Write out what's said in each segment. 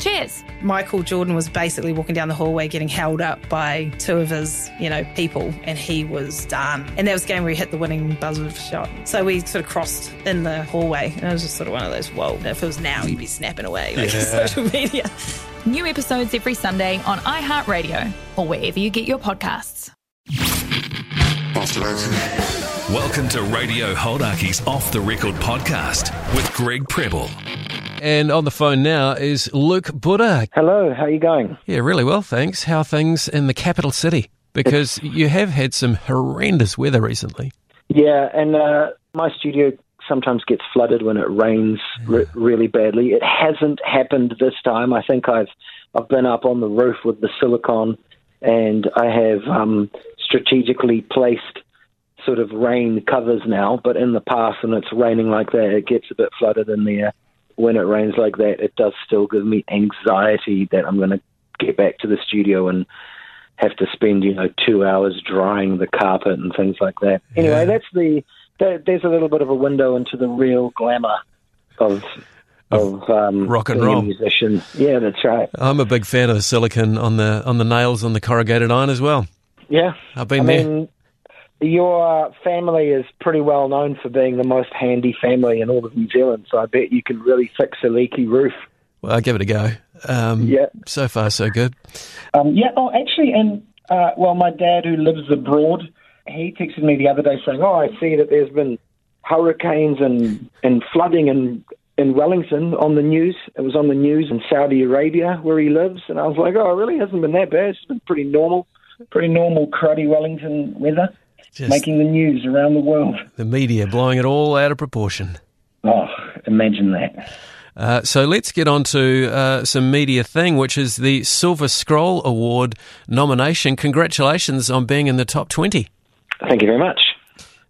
Cheers. Michael Jordan was basically walking down the hallway getting held up by two of his, you know, people, and he was done. And that was the game where he hit the winning buzzer shot. So we sort of crossed in the hallway, and it was just sort of one of those, whoa, if it was now, you'd be snapping away like Yeah. social media. New episodes every Sunday on iHeartRadio or wherever you get your podcasts. Welcome to Radio Hauraki's Off the Record podcast with Greg Preble. And on the phone now is Luke Buda. Hello, how are you going? Yeah, really well, thanks. How are things in the capital city? Because you have had some horrendous weather recently. Yeah, and uh, my studio sometimes gets flooded when it rains re- really badly. It hasn't happened this time. I think I've I've been up on the roof with the silicon, and I have um, strategically placed sort of rain covers now. But in the past, when it's raining like that, it gets a bit flooded in there. When it rains like that, it does still give me anxiety that I'm going to get back to the studio and have to spend you know two hours drying the carpet and things like that. Anyway, Yeah. that's the there, there's a little bit of a window into the real glamour of of um, rock and roll. a musician. Yeah, that's right. I'm a big fan of the silicon on the on the nails on the corrugated iron as well. Yeah, I've been I there. mean, your family is pretty well known for being the most handy family in all of New Zealand. So I bet you can really fix a leaky roof. Well, I'll give it a go. Um, Yeah. So far, so good. Um, yeah. Oh, actually, and uh, well, my dad who lives abroad, he texted me the other day saying, "Oh, I see that there's been hurricanes and and flooding in in Wellington on the news. It was on the news in Saudi Arabia where he lives." And I was like, "Oh, it really hasn't been that bad. It's been pretty normal, pretty normal cruddy Wellington weather, Just making the news around the world." the media blowing it all out of proportion. Oh, imagine that. Uh, so let's get on to uh, some media thing, which is the Silver Scroll Award nomination. Congratulations on being in the top 20 Thank you very much.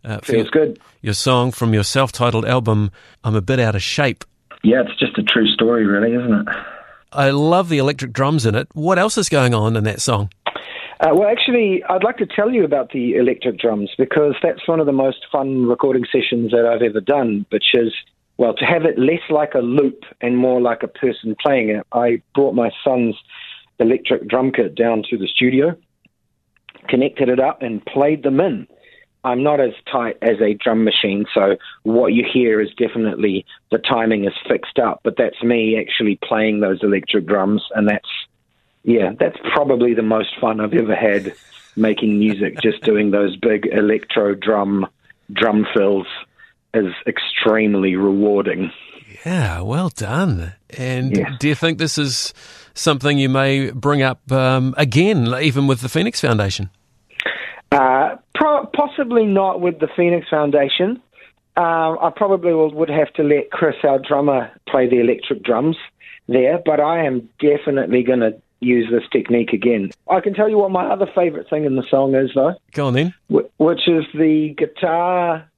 uh, for your, Feels good. your song from your self titled album, I'm a Bit Out of Shape. Yeah, it's just a true story, really, isn't it? I love the electric drums in it. What else is going on in that song? Uh, well, actually, I'd like to tell you about the electric drums because that's one of the most fun recording sessions that I've ever done, which is, well, to have it less like a loop and more like a person playing it. I brought my son's electric drum kit down to the studio, connected it up, and played them in. I'm not as tight as a drum machine, so what you hear is definitely the timing is fixed up, but that's me actually playing those electric drums, and that's yeah, that's probably the most fun I've ever had making music. just doing those big electro drum drum fills is extremely rewarding. Yeah, well done. And do you think this is something you may bring up um, again, even with the Phoenix Foundation? Uh, pro- possibly not with the Phoenix Foundation. Um, I probably will, would have to let Chris, our drummer, play the electric drums there, but I am definitely going to use this technique again. I can tell you what my other favorite thing in the song is, though. Go on then. which is the guitar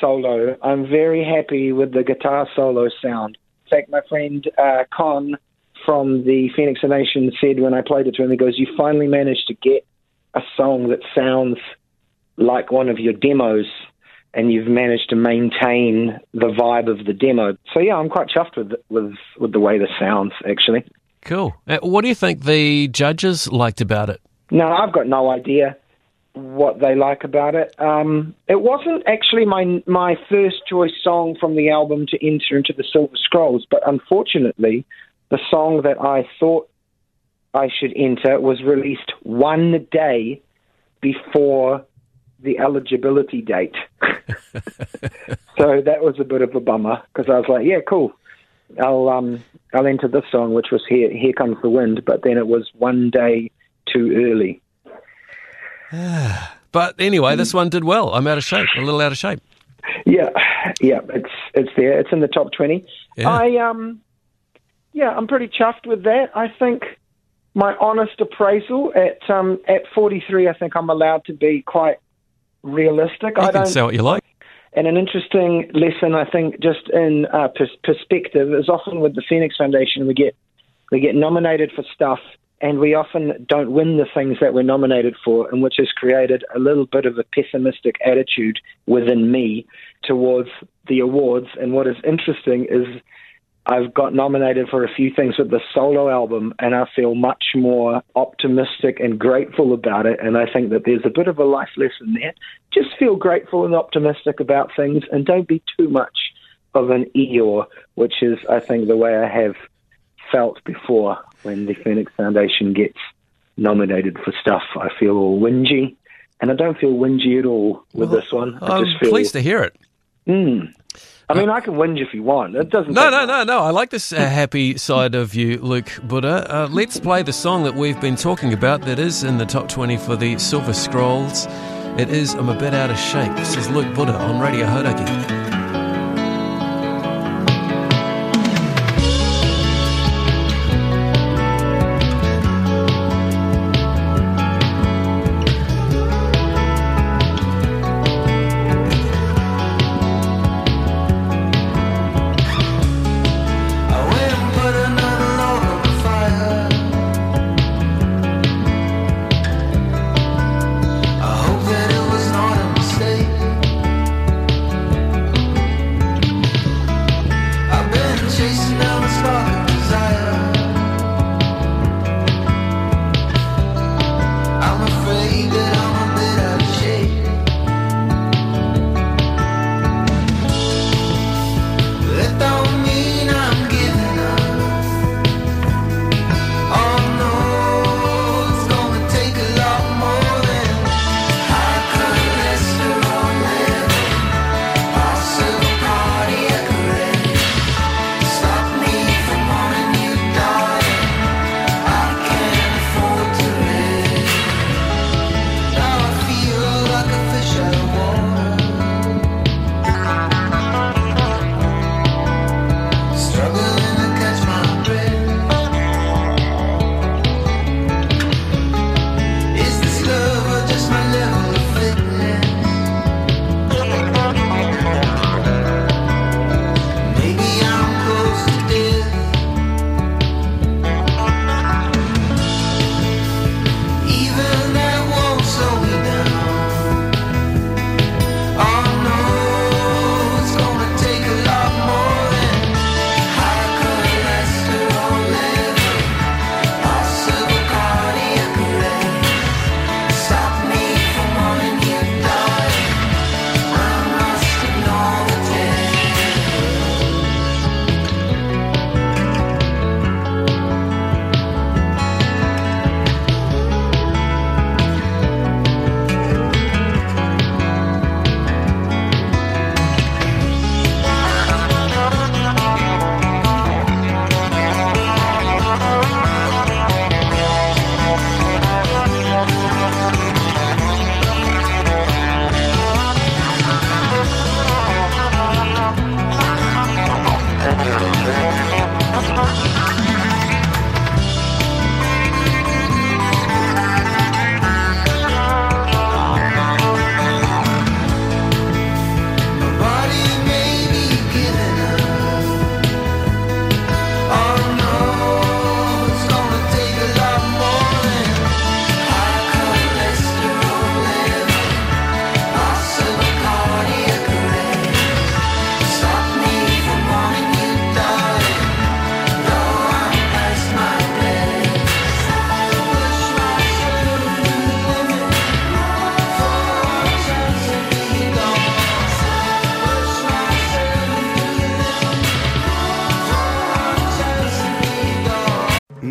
solo. I'm very happy with the guitar solo sound. In fact, my friend uh, Con from the Phoenix Nation said when I played it to him, he goes, "You finally managed to get a song that sounds like one of your demos." And you've managed to maintain the vibe of the demo. So yeah, I'm quite chuffed with with with the way this sounds. Actually, Cool. Uh, what do you think the judges liked about it? No, I've got no idea what they like about it. Um, it wasn't actually my my first choice song from the album to enter into the Silver Scrolls, but unfortunately, the song that I thought I should enter was released one day before the eligibility date. so that was a bit of a bummer because I was like, yeah, cool. I'll um I'll enter this song, which was here here comes the wind, but then it was one day too early. But anyway, this one did well. I'm out of shape, a little out of shape. Yeah, yeah, it's it's there. It's in the top twenty. Yeah. I um, yeah, I'm pretty chuffed with that. I think my honest appraisal at um at 43, I think I'm allowed to be quite realistic. You I can don't. say what you like. And an interesting lesson, I think, just in uh, pers- perspective, is often with the Phoenix Foundation, we get we get nominated for stuff, and we often don't win the things that we're nominated for, and which has created a little bit of a pessimistic attitude within me towards the awards. And what is interesting is I've got nominated for a few things with the solo album, and I feel much more optimistic and grateful about it. And I think that there's a bit of a life lesson there. Just feel grateful and optimistic about things, and don't be too much of an Eeyore, which is, I think, the way I have felt before when the Phoenix Foundation gets nominated for stuff. I feel all whingy, and I don't feel whingy at all with this one. I I'm just feel. pleased to hear it. Mm. I mean, I can whinge if you want. It doesn't. No, no, no, no. I like this uh, happy side of you, Luke Buda. Uh, let's play the song that we've been talking about that is in the top 20 for the Silver Scrolls. It is I'm a Bit Out of Shape. This is Luke Buda on Radio Hauraki.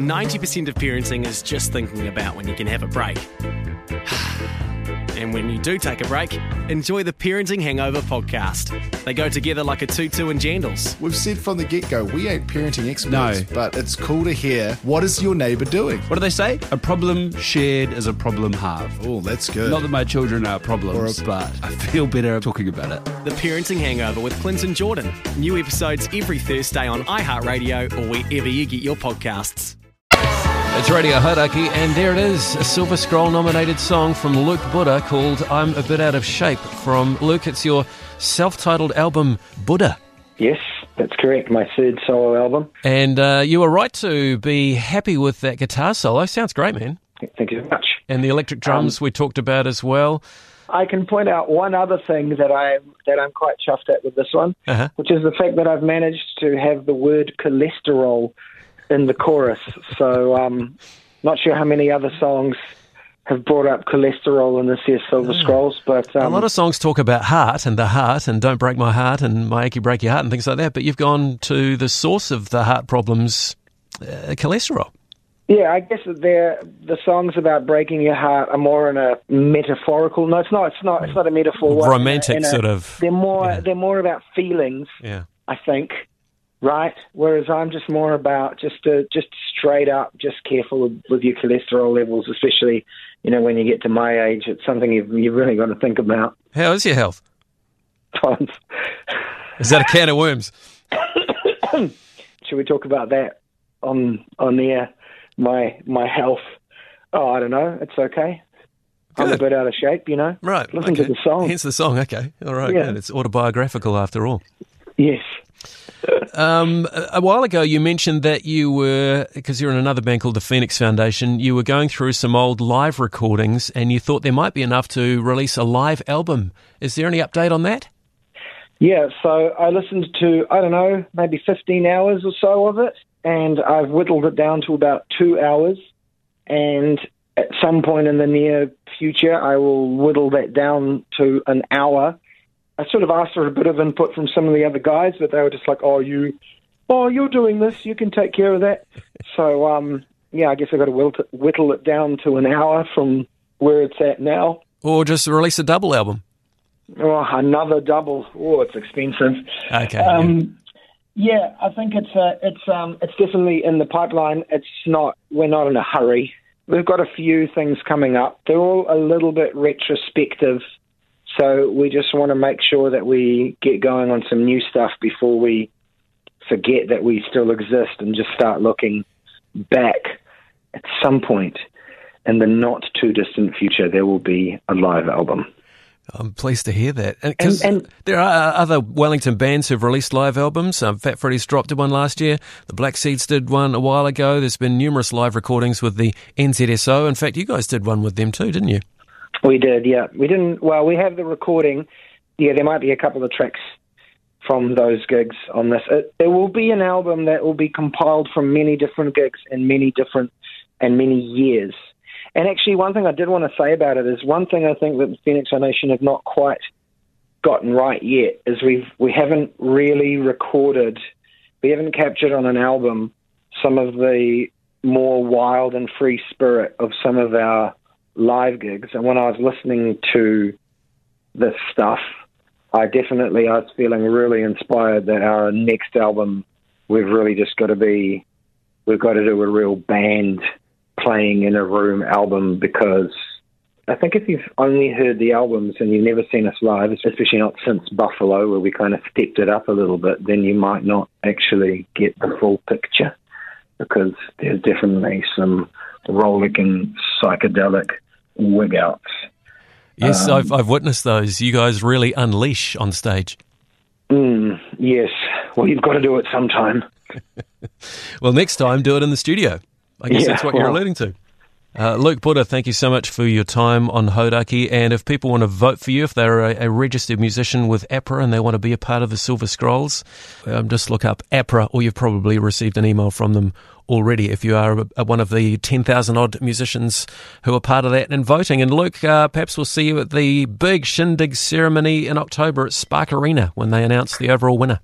90% of parenting is just thinking about when you can have a break. And when you do take a break, enjoy the Parenting Hangover podcast. They go together like a tutu and jandals. We've said from the get go, we ain't parenting experts, No. but it's cool to hear what is your neighbour doing? What do they say? A problem shared is a problem halved. Oh, that's good. Not that my children are problems, Or a- but I feel better talking about it. The Parenting Hangover with Clinton Jordan. New episodes every Thursday on iHeartRadio or wherever you get your podcasts. It's Radio Hauraki, and there it is, a Silver Scroll nominated song from Luke Buda called I'm a Bit Out of Shape. From Luke, it's your self titled album, Buda. Yes, That's correct. My third solo album. And uh, you were right to be happy with that guitar solo. Sounds great, man. Thank you very much. And the electric drums we talked about as well. I can point out one other thing that I that I'm quite chuffed at with this one, Uh-huh. which is the fact that I've managed to have the word cholesterol in the chorus. So, um, not sure how many other songs have brought up cholesterol in this year's Silver Scrolls, but um, a lot of songs talk about heart and the heart and don't break my heart and my achy break your heart and things like that. But you've gone to the source of the heart problems, uh, cholesterol. Yeah, I guess they're, the songs about breaking your heart are more in a metaphorical. No, it's not. It's not. It's not a metaphor. Romantic a- sort of- They're more. yeah. They're more about feelings. Yeah. I think. Right. Whereas I'm just more about just to, just straight up, just careful with, with your cholesterol levels, especially you know when you get to my age. It's something you've you've really got to think about. How is your health? Tons. Is that a can of worms? Should we talk about that on on the air? My my health. Oh, I don't know. It's okay. I'm a bit out of shape, you know. Right. Listen okay. to the song. Hence the song. Okay. All right. Yeah. Good. It's autobiographical after all. Yes. Um, a a while ago, you mentioned that you were, because you're in another band called the Phoenix Foundation, you were going through some old live recordings and you thought there might be enough to release a live album. Is there any update on that? Yeah, so I listened to, I don't know, maybe 15 hours or so of it, and I've whittled it down to about two hours. And at some point in the near future, I will whittle that down to an hour. I sort of asked for a bit of input from some of the other guys, but they were just like, oh, you, oh, you're doing this, you can take care of that. So, um, yeah, I guess I've got to whittle whittle it down to an hour from where it's at now. Or just release a double album? Oh, another double. Oh, it's expensive. Okay. Um, yeah, I think it's uh, it's um, it's definitely in the pipeline. It's not. We're not in a hurry. We've got a few things coming up. They're all a little bit retrospective, so we just want to make sure that we get going on some new stuff before we forget that we still exist and just start looking back. At some point in the not too distant future, there will be a live album. I'm pleased to hear that. Because And- and- there are other Wellington bands who've released live albums. Um, Fat Freddy's dropped one last year. The Black Seeds did one a while ago. There's been numerous live recordings with the NZSO. In fact, you guys did one with them too, didn't you? We did, yeah. We didn't. Well, we have the recording. Yeah, there might be a couple of tracks from those gigs on this. Uh, it, it will be an album that will be compiled from many different gigs and many different and many years. And actually, one thing I did want to say about it is one thing I think that the Phoenix Foundation have not quite gotten right yet is we've we haven't really recorded, we haven't captured on an album some of the more wild and free spirit of some of our live gigs. And when I was listening to this stuff, I definitely I was feeling really inspired that our next album we've really just got to be we've got to do a real band playing in a room album because I think if you've only heard the albums and you've never seen us live, especially not since Buffalo where we kind of stepped it up a little bit, then you might not actually get the full picture because there's definitely some rollicking psychedelic wig outs. Yes, Um, I've, I've witnessed those. You guys really unleash on stage. Mm, yes. Well, you've got to do it sometime. Well, next time, do it in the studio. I guess Yeah, that's what you're alluding to. Uh, Luke Buda, thank you so much for your time on Hauraki. And if people want to vote for you, if they're a, a registered musician with APRA and they want to be a part of the Silver Scrolls, um, just look up APRA, or you've probably received an email from them already if you are a, one of the 10,000 odd musicians who are part of that and voting. And Luke, uh, perhaps we'll see you at the big shindig ceremony in October at Spark Arena when they announce the overall winner.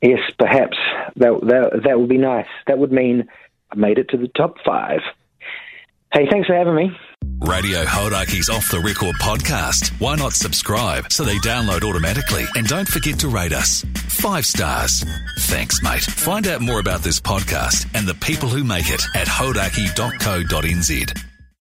Yes, perhaps that that that would be nice. That would mean I made it to the top five. Hey, thanks for having me. Radio Hauraki's Off the Record podcast. Why not subscribe so they download automatically? And don't forget to rate us. Five stars. Thanks, mate. Find out more about this podcast and the people who make it at hauraki.co.nz.